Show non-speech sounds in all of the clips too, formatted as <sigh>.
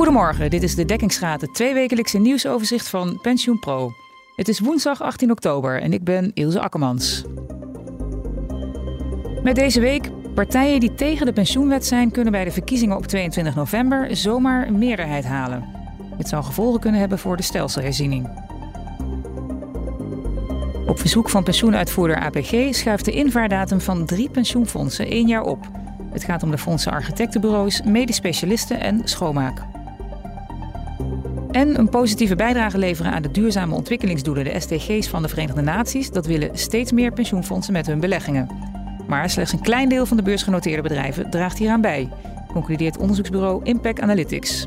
Goedemorgen, dit is de Dekkingsraad, het tweewekelijkse nieuwsoverzicht van PensioenPro. Het is woensdag 18 oktober en ik ben Ilse Akkermans. Met deze week, partijen die tegen de pensioenwet zijn, kunnen bij de verkiezingen op 22 november zomaar een meerderheid halen. Dit zou gevolgen kunnen hebben voor de stelselherziening. Op verzoek van pensioenuitvoerder APG schuift de invaardatum van drie pensioenfondsen één jaar op. Het gaat om de fondsen architectenbureaus, medisch specialisten en schoonmaak. En een positieve bijdrage leveren aan de duurzame ontwikkelingsdoelen, de SDG's van de Verenigde Naties, dat willen steeds meer pensioenfondsen met hun beleggingen. Maar slechts een klein deel van de beursgenoteerde bedrijven draagt hieraan bij, concludeert onderzoeksbureau Impact Analytics.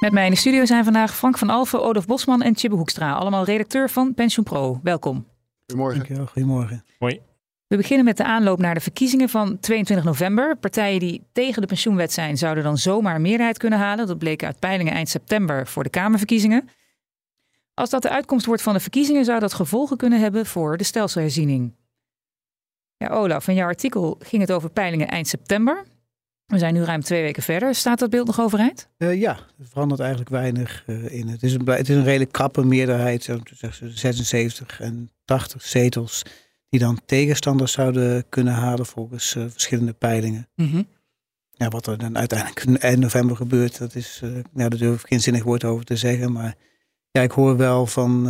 Met mij in de studio zijn vandaag Frank van Alfen, Odolf Bosman en Chibbe Hoekstra, allemaal redacteur van PensioenPro. Welkom. Goedemorgen. Dankjewel, goedemorgen. Hoi. We beginnen met de aanloop naar de verkiezingen van 22 november. Partijen die tegen de pensioenwet zijn, zouden dan zomaar meerderheid kunnen halen. Dat bleek uit peilingen eind september voor de Kamerverkiezingen. Als dat de uitkomst wordt van de verkiezingen, zou dat gevolgen kunnen hebben voor de stelselherziening. Ja, Olaf, in jouw artikel ging het over peilingen eind september. We zijn nu ruim twee weken verder. Staat dat beeld nog overeind? Uh, ja, er verandert eigenlijk weinig uh, in. Het is, een, het is een redelijk krappe meerderheid, zo 76 en 80 zetels, die dan tegenstanders zouden kunnen halen volgens uh, verschillende peilingen. Mm -hmm. Ja, wat er dan uiteindelijk eind november gebeurt, dat is, ja, daar durf ik geen zinnig woord over te zeggen. Maar ja, ik hoor wel van,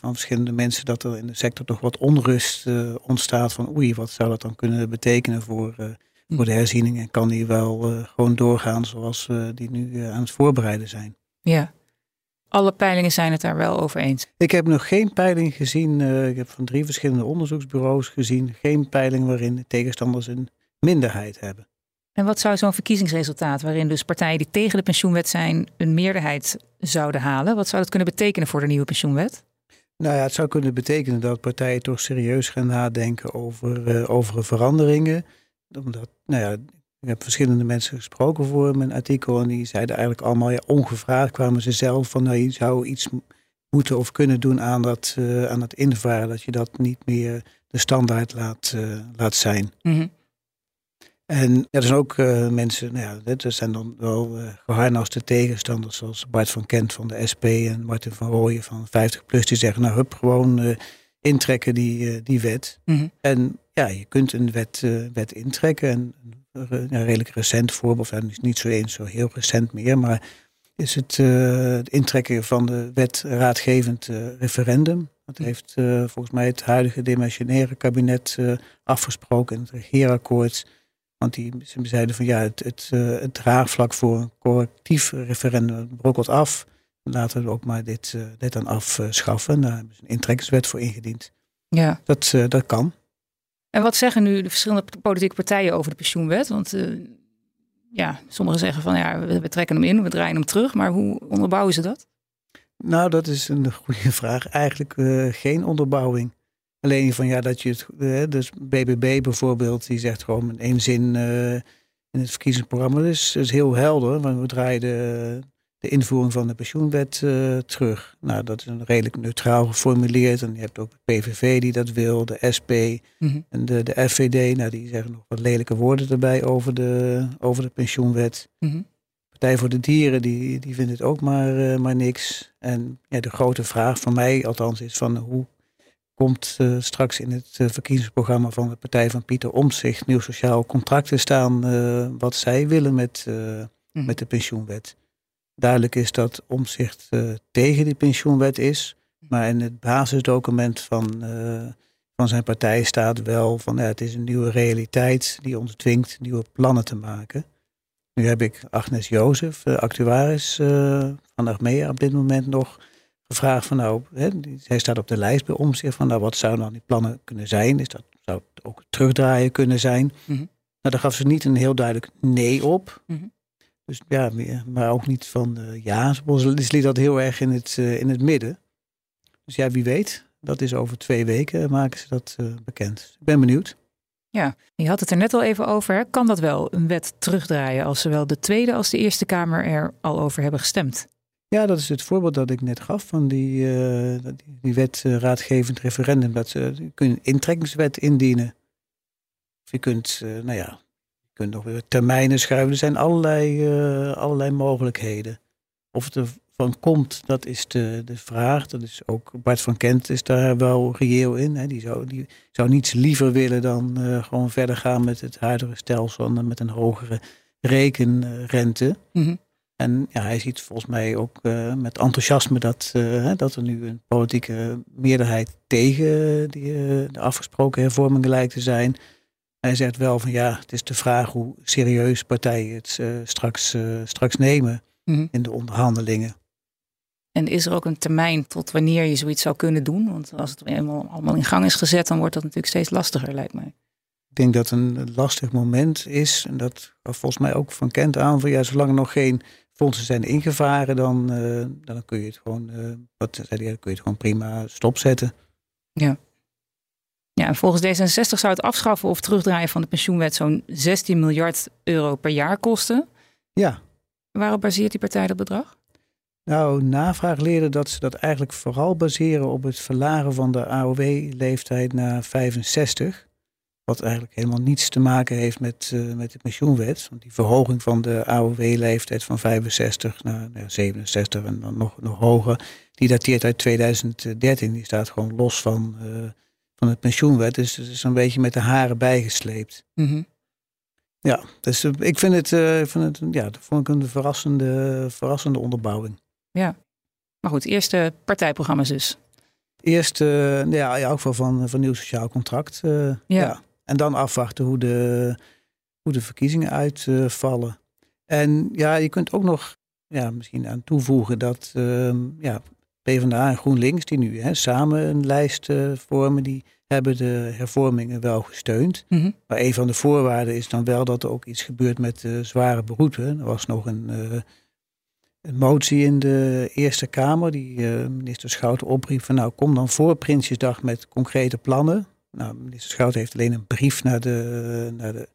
van verschillende mensen dat er in de sector toch wat onrust ontstaat van oei, wat zou dat dan kunnen betekenen voor voor de herziening. En kan die wel gewoon doorgaan zoals we die nu aan het voorbereiden zijn. Ja. Alle peilingen zijn het daar wel over eens. Ik heb nog geen peiling gezien. Uh, ik heb van drie verschillende onderzoeksbureaus gezien. Geen peiling waarin de tegenstanders een minderheid hebben. En wat zou zo'n verkiezingsresultaat, waarin dus partijen die tegen de pensioenwet zijn, een meerderheid zouden halen, wat zou dat kunnen betekenen voor de nieuwe pensioenwet? Nou ja, het zou kunnen betekenen dat partijen toch serieus gaan nadenken over, over veranderingen omdat, nou ja, ik heb verschillende mensen gesproken voor mijn artikel en die zeiden eigenlijk allemaal, ja, ongevraagd kwamen ze zelf van, nou, je zou iets moeten of kunnen doen aan dat, uh, aan het invaren, dat je dat niet meer de standaard laat, uh, laat zijn. Mm -hmm. En ja, er zijn ook uh, mensen, nou ja, er zijn dan wel geharnaste tegenstanders, zoals Bart van Kent van de SP en Martin van Rooyen van 50PLUS, die zeggen, nou, hup, gewoon intrekken die, die wet. Mm -hmm. En ja, je kunt een wet, uh, wet intrekken. En een redelijk recent voorbeeld, en niet zo eens zo heel recent meer, maar is het, uh, het intrekken van de wet raadgevend uh, referendum. Dat heeft volgens mij het huidige dimensionaire kabinet afgesproken in het regeerakkoord. Want die ze zeiden van ja, het, het, het draagvlak voor een correctief referendum brokkelt af. Laten we ook maar dit, dit dan afschaffen. Daar hebben ze een intrekkingswet voor ingediend. Ja. Dat, dat kan. En wat zeggen nu de verschillende politieke partijen over de pensioenwet? Want uh, ja, sommigen zeggen van ja, we, we, trekken hem in, we draaien hem terug. Maar hoe onderbouwen ze dat? Nou, dat is een goede <laughs> vraag. Eigenlijk uh, geen onderbouwing. Alleen van ja, dat je het, uh, dus BBB bijvoorbeeld, die zegt gewoon in één zin in het verkiezingsprogramma, dat is, is heel helder. Want we draaien de, de invoering van de pensioenwet uh, terug. Nou, dat is een redelijk neutraal geformuleerd. En je hebt ook de PVV die dat wil, de SP mm -hmm. en de, de FVD. Nou, die zeggen nog wat lelijke woorden erbij over de, over de pensioenwet. Mm -hmm. Partij voor de Dieren, die, die vindt het ook maar, uh, maar niks. En ja, de grote vraag van mij althans is van hoe komt uh, straks in het verkiezingsprogramma van de Partij van Pieter Omtzigt nieuw sociaal contract te staan wat zij willen met, mm -hmm. met de pensioenwet. Duidelijk is dat omzicht uh, tegen die pensioenwet is. Maar in het basisdocument van, uh, van zijn partij staat wel van ja, het is een nieuwe realiteit die ons dwingt nieuwe plannen te maken. Nu heb ik Agnes Jozef, de actuaris uh, van Achmea op dit moment nog gevraagd van nou, hè, hij staat op de lijst bij omzicht van nou wat zouden dan die plannen kunnen zijn? Is dat, zou het ook terugdraaien kunnen zijn? Mm -hmm. Nou, daar gaf ze niet een heel duidelijk nee op. Mm -hmm. Dus ja, maar ook niet van uh, ja. Ze liet dat heel erg in het, uh, in het midden. Dus ja, wie weet. Dat is over twee weken maken ze dat uh, bekend. Ik ben benieuwd. Ja, je had het er net al even over. Kan dat wel, een wet terugdraaien als zowel de Tweede als de Eerste Kamer er al over hebben gestemd? Ja, dat is het voorbeeld dat ik net gaf van die, die, die wet raadgevend referendum. Dat ze, je kunt een intrekkingswet indienen. Of je kunt, nou ja, kunt nog weer termijnen schuiven. Er zijn allerlei, allerlei mogelijkheden. Of het ervan komt, dat is de, de vraag. Dat is ook Bart van Kent is daar wel reëel in. Hè. Die, zou, die zou niets liever willen dan gewoon verder gaan met het huidige stelsel en met een hogere rekenrente. Mm En ja, hij ziet volgens mij ook uh, met enthousiasme dat, uh, dat er nu een politieke meerderheid tegen die, uh, de afgesproken hervormingen lijkt te zijn. Hij zegt wel van ja, het is de vraag hoe serieus partijen het straks, straks nemen mm in de onderhandelingen. En is er ook een termijn tot wanneer je zoiets zou kunnen doen? Want als het eenmaal allemaal in gang is gezet, dan wordt dat natuurlijk steeds lastiger, lijkt mij. Ik denk dat een lastig moment is, en dat gaf volgens mij ook van Kent aan, van ja, zolang er nog geen fondsen zijn ingevaren, dan, uh, dan kun je het gewoon, uh, wat zei kun je het gewoon prima stopzetten. Ja. Ja, en volgens D66 zou het afschaffen of terugdraaien van de pensioenwet zo'n 16 miljard euro per jaar kosten. Ja. Waarop baseert die partij dat bedrag? Nou, navraag leerde dat ze dat eigenlijk vooral baseren op het verlagen van de AOW-leeftijd naar 65. Wat eigenlijk helemaal niets te maken heeft met, uh, met de pensioenwet. Want die verhoging van de AOW-leeftijd van 65 naar 67 en dan nog, nog hoger, die dateert uit 2013. Die staat gewoon los van, uh, van de pensioenwet. Het is een beetje met de haren bijgesleept. Mm Ja, dus uh, ik vind het, ik vind het ja, dat vond ik een verrassende, verrassende onderbouwing. Ja, maar goed, eerste partijprogramma's dus. Eerst, ja, ja, ook wel van, van nieuw sociaal contract. ja. ja. En dan afwachten hoe de, hoe de verkiezingen uitvallen. en ja, je kunt ook nog ja, misschien aan toevoegen dat uh, ja, PvdA en GroenLinks, die nu hè, samen een lijst uh, vormen, die hebben de hervormingen wel gesteund. Mm -hmm. Maar een van de voorwaarden is dan wel dat er ook iets gebeurt met de zware beroepen. Er was nog een, uh, een motie in de Eerste Kamer, die uh, minister Schouten opriep van nou kom dan voor Prinsjesdag met concrete plannen. Nou, minister Schout heeft alleen een brief naar de, naar de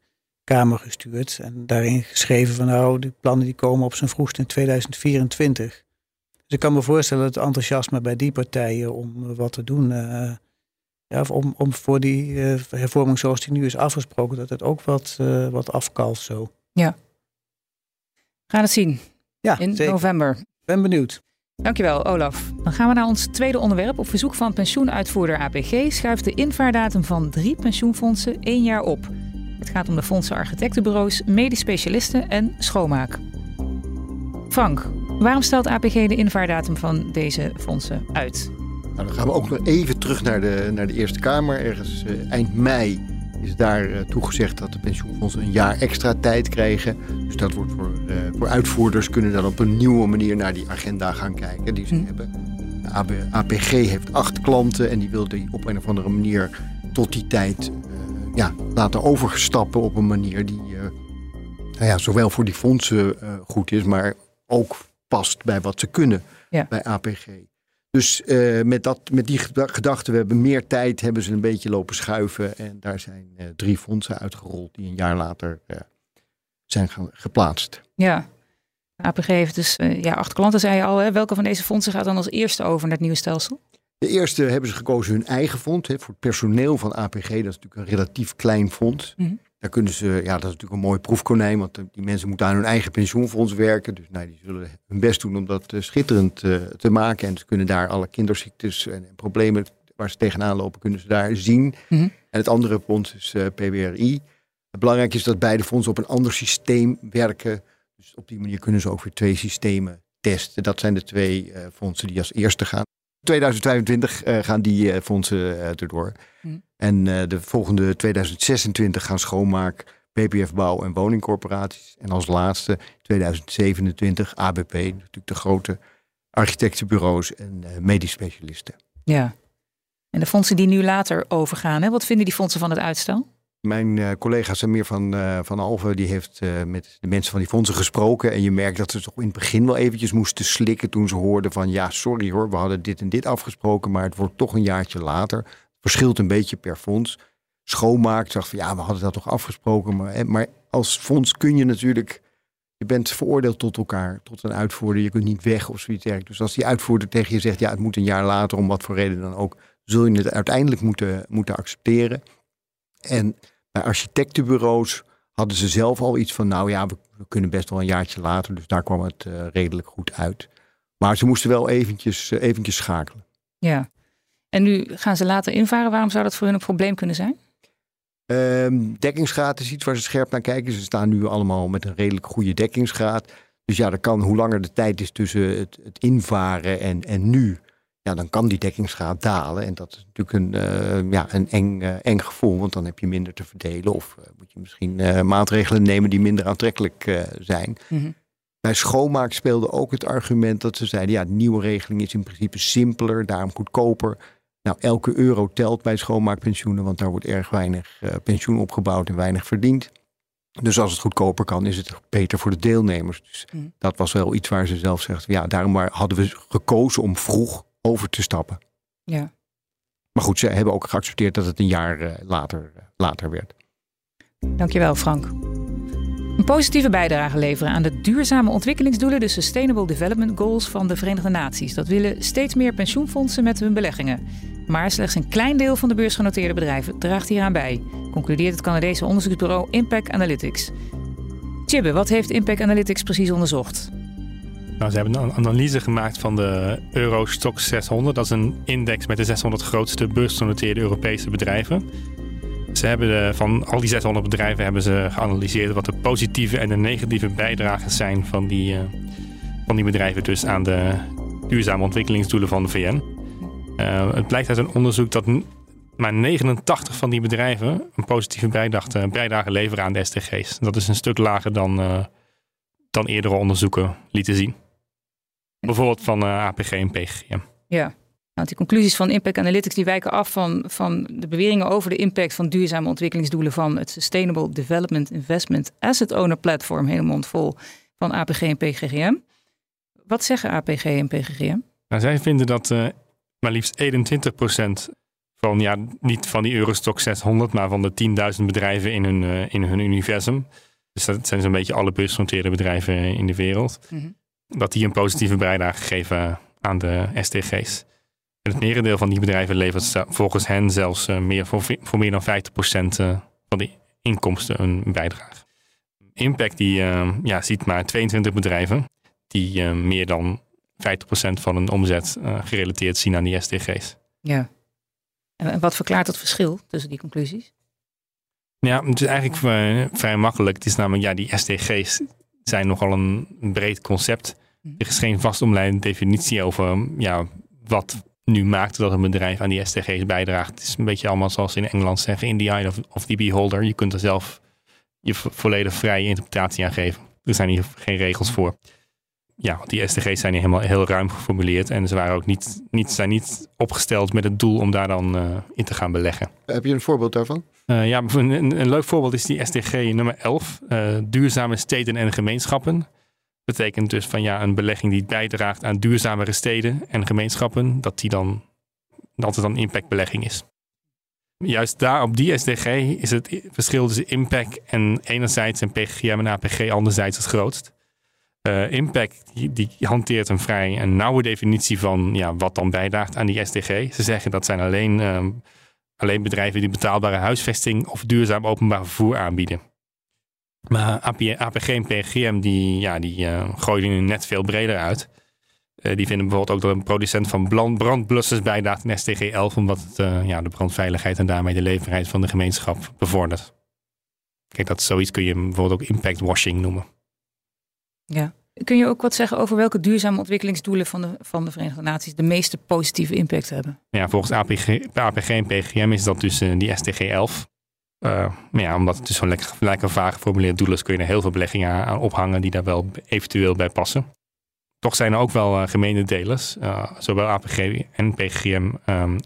Kamer gestuurd. En daarin geschreven van nou, die plannen die komen op zijn vroegst in 2024. Dus ik kan me voorstellen dat het enthousiasme bij die partijen om wat te doen, uh, ja, om, om voor die uh, hervorming zoals die nu is afgesproken, dat het ook wat, uh, wat afkalft zo. Ja. We gaan het zien ja, in zeker. november. Ben benieuwd. Dankjewel, Olaf. Dan gaan we naar ons tweede onderwerp. Op verzoek van pensioenuitvoerder APG schuift de invaardatum van drie pensioenfondsen één jaar op. Het gaat om de fondsen architectenbureaus, medisch specialisten en schoonmaak. Frank, waarom stelt APG de invaardatum van deze fondsen uit? Nou, dan gaan we ook nog even terug naar de, naar de Eerste Kamer. Ergens uh, eind mei is daar uh, toegezegd dat de pensioenfondsen een jaar extra tijd krijgen. Dus dat wordt voor, uh, voor uitvoerders kunnen dan op een nieuwe manier naar die agenda gaan kijken die ze hm. hebben. De APG heeft acht klanten en die wil die op een of andere manier tot die tijd ja, laten overstappen op een manier die nou ja, zowel voor die fondsen goed is, maar ook past bij wat ze kunnen ja. bij APG. Dus uh, met, dat, met die gedachte, we hebben meer tijd, hebben ze een beetje lopen schuiven. En daar zijn uh, drie fondsen uitgerold die een jaar later uh, zijn geplaatst. Ja, APG heeft dus ja, acht klanten, zei je al. Hè? Welke van deze fondsen gaat dan als eerste over naar het nieuwe stelsel? De eerste hebben ze gekozen hun eigen fonds. Hè, voor het personeel van APG, dat is natuurlijk een relatief klein fonds. Mm -hmm. Daar kunnen ze, ja, dat is natuurlijk een mooi proefkonijn, want die mensen moeten aan hun eigen pensioenfonds werken. Dus nou, die zullen hun best doen om dat uh, schitterend uh, te maken. En ze kunnen daar alle kinderziektes en, en, problemen waar ze tegenaan lopen, kunnen ze daar zien. Mm -hmm. En het andere fonds is uh, PWRI. Belangrijk is dat beide fondsen op een ander systeem werken. Dus op die manier kunnen ze ook weer twee systemen testen. Dat zijn de twee fondsen die als eerste gaan. 2025 uh, gaan die uh, fondsen uh, erdoor. Mm. En de volgende 2026 gaan schoonmaak, BPF Bouw en woningcorporaties. En als laatste 2027 ABP, natuurlijk de grote architectenbureaus en medisch specialisten. Ja, en de fondsen die nu later overgaan, hè? wat vinden die fondsen van het uitstel? Mijn uh, collega Samir van, uh, van Alve die heeft uh, met de mensen van die fondsen gesproken. En je merkt dat ze toch in het begin wel eventjes moesten slikken toen ze hoorden van ja, sorry hoor, we hadden dit en dit afgesproken, maar het wordt toch een jaartje later. Verschilt een beetje per fonds. Schoonmaak zegt van ja, we hadden dat toch afgesproken. Maar, maar als fonds kun je natuurlijk, je bent veroordeeld tot elkaar, tot een uitvoerder. Je kunt niet weg of zoiets dergelijks. Dus als die uitvoerder tegen je zegt ja, het moet een jaar later, om wat voor reden dan ook, zul je het uiteindelijk moeten, moeten accepteren. En bij architectenbureaus hadden ze zelf al iets van, nou ja, we, kunnen best wel een jaartje later. Dus daar kwam het redelijk goed uit. Maar ze moesten wel eventjes, eventjes schakelen. Ja, en nu gaan ze later invaren. Waarom zou dat voor hun een probleem kunnen zijn? Um, dekkingsgraad is iets waar ze scherp naar kijken. Ze staan nu allemaal met een redelijk goede dekkingsgraad. Dus ja, dan kan, hoe langer de tijd is tussen het, het invaren en, en nu, ja, dan kan die dekkingsgraad dalen. En dat is natuurlijk een, uh, ja, een eng, uh, eng gevoel, want dan heb je minder te verdelen. Of uh, moet je misschien maatregelen nemen die minder aantrekkelijk zijn. Mm -hmm. Bij schoonmaak speelde ook het argument dat ze zeiden: ja, de nieuwe regeling is in principe simpeler, daarom goedkoper. Nou, elke euro telt bij schoonmaakpensioenen, want daar wordt erg weinig pensioen opgebouwd en weinig verdiend. Dus als het goedkoper kan, is het beter voor de deelnemers. Dus mm. dat was wel iets waar ze zelf zegt: ja, daarom hadden we gekozen om vroeg over te stappen. Ja. Maar goed, ze hebben ook geaccepteerd dat het een jaar uh, later, uh, later werd. Dankjewel, Frank. Een positieve bijdrage leveren aan de duurzame ontwikkelingsdoelen, de Sustainable Development Goals van de Verenigde Naties. Dat willen steeds meer pensioenfondsen met hun beleggingen. Maar slechts een klein deel van de beursgenoteerde bedrijven draagt hieraan bij, concludeert het Canadese onderzoeksbureau Impact Analytics. Chibbe, wat heeft Impact Analytics precies onderzocht? Nou, ze hebben een analyse gemaakt van de Eurostock 600. Dat is een index met de 600 grootste beursgenoteerde Europese bedrijven. Ze hebben van al die 600 bedrijven hebben ze geanalyseerd wat de positieve en de negatieve bijdragen zijn van die, uh, van die bedrijven dus aan de duurzame ontwikkelingsdoelen van de VN. Uh, het blijkt uit een onderzoek dat maar 89 van die bedrijven een positieve bijdrage, bijdrage leveren aan de SDG's. Dat is een stuk lager dan, dan eerdere onderzoeken lieten zien. Bijvoorbeeld van APG en PGM. Ja. Nou, die conclusies van Impact Analytics die wijken af van, van de beweringen over de impact van duurzame ontwikkelingsdoelen van het Sustainable Development Investment Asset Owner Platform, hele mond vol, van APG en PGGM. Wat zeggen APG en PGGM? Nou, zij vinden dat uh, maar liefst 21% van, ja, niet van die Eurostock 600, maar van de 10.000 bedrijven in hun, uh, in hun universum. Dus dat zijn zo'n beetje alle beursgenoteerde bedrijven in de wereld. Mm -hmm. Dat die een positieve bijdrage geven aan de SDG's. En het merendeel van die bedrijven levert volgens hen zelfs uh, meer voor, voor meer dan 50% uh, van de inkomsten een bijdrage. Impact die, uh, ja, ziet maar 22 bedrijven die meer dan 50% van hun omzet gerelateerd zien aan die SDG's. Ja. En wat verklaart het verschil tussen die conclusies? Ja, het is eigenlijk vrij, vrij makkelijk. Het is namelijk, ja, die SDG's zijn nogal een breed concept. Er is geen vastomlijnde definitie over ja, wat nu maakt dat een bedrijf aan die SDG's bijdraagt. Het is een beetje allemaal zoals ze in Engeland zeggen, in the eye of, of the beholder. Je kunt er zelf je volledig vrije interpretatie aan geven. Er zijn hier geen regels voor. Ja, die SDG's zijn hier helemaal heel ruim geformuleerd en ze waren ook niet, niet, zijn niet opgesteld met het doel om daar dan uh, in te gaan beleggen. Heb je een voorbeeld daarvan? Uh, ja, een, een, leuk voorbeeld is die SDG nummer 11, uh, duurzame steden en gemeenschappen betekent dus van ja, een belegging die bijdraagt aan duurzamere steden en gemeenschappen, dat die dan dat het dan impactbelegging is. Juist daar op die SDG is het verschil tussen impact en enerzijds en PGM en APG anderzijds het grootst. Uh, impact die, hanteert een vrij een nauwe definitie van ja, wat dan bijdraagt aan die SDG. Ze zeggen dat zijn alleen, uh, alleen bedrijven die betaalbare huisvesting of duurzaam openbaar vervoer aanbieden. Maar APG en PGM die, ja, die uh, gooien nu net veel breder uit. Uh, die vinden bijvoorbeeld ook dat een producent van brandblussers bijdraagt in STG 11, omdat het ja, de brandveiligheid en daarmee de leefbaarheid van de gemeenschap bevordert. Kijk, dat zoiets kun je bijvoorbeeld ook impact washing noemen. Ja. Kun je ook wat zeggen over welke duurzame ontwikkelingsdoelen van de, van de Verenigde Naties de meeste positieve impact hebben? Ja, volgens APG, APG en PGM is dat dus die STG 11. Uh, maar ja, omdat het dus zo'n lekker, lekker vaag geformuleerd doel is, kun je er heel veel beleggingen aan, aan, ophangen die daar wel eventueel bij passen. Toch zijn er ook wel uh, gemene delers, uh, zowel APG en PGM um,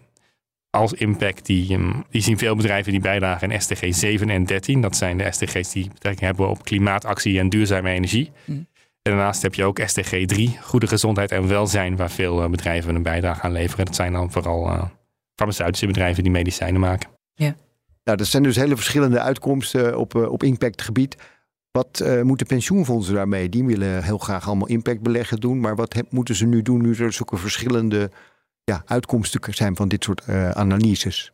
als Impact. Die, um, die zien veel bedrijven die bijdragen in SDG 7 en 13. Dat zijn de SDG's die betrekking hebben op klimaatactie en duurzame energie. Mm. En daarnaast heb je ook SDG 3, goede gezondheid en welzijn, waar veel bedrijven een bijdrage aan leveren. Dat zijn dan vooral farmaceutische bedrijven die medicijnen maken. Ja. Nou, dat zijn dus hele verschillende uitkomsten op, uh, op impactgebied. Wat uh, moeten pensioenfondsen daarmee? Die willen heel graag allemaal impactbeleggen doen. Maar wat heb, moeten ze nu doen nu er zulke verschillende ja, uitkomsten zijn van dit soort uh, analyses?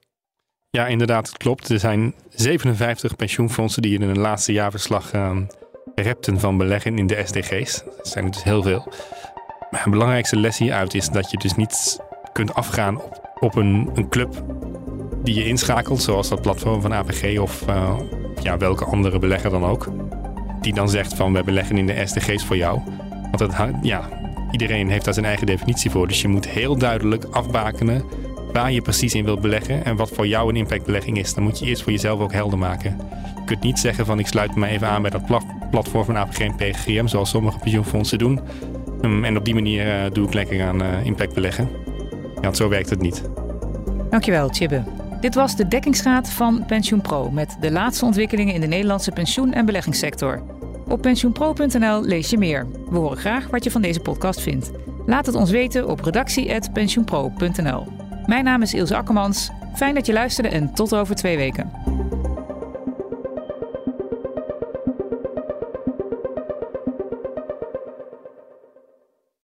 Ja, inderdaad, het klopt. Er zijn 57 pensioenfondsen die in hun laatste jaarverslag uh, repten van beleggen in de SDG's. Dat zijn er dus heel veel. Maar belangrijkste les hieruit is dat je dus niet kunt afgaan op, op een, een club die je inschakelt, zoals dat platform van APG of uh, ja, welke andere belegger dan ook. Die dan zegt van we beleggen in de SDG's voor jou. Want het, ja, iedereen heeft daar zijn eigen definitie voor. Dus je moet heel duidelijk afbakenen waar je precies in wilt beleggen en wat voor jou een impactbelegging is. Dan moet je eerst voor jezelf ook helder maken. Je kunt niet zeggen van ik sluit me even aan bij dat platform van APG PGM, zoals sommige pensioenfondsen doen. Um, en op die manier uh, doe ik lekker aan uh, impactbeleggen. Ja, want zo werkt het niet. Dankjewel, Chibbe. Dit was de dekkingsgraad van PensioenPro met de laatste ontwikkelingen in de Nederlandse pensioen- en beleggingssector. Op pensioenpro.nl lees je meer. We horen graag wat je van deze podcast vindt. Laat het ons weten op redactie.pensioenpro.nl. Mijn naam is Ilse Akkermans. Fijn dat je luisterde en tot over twee weken.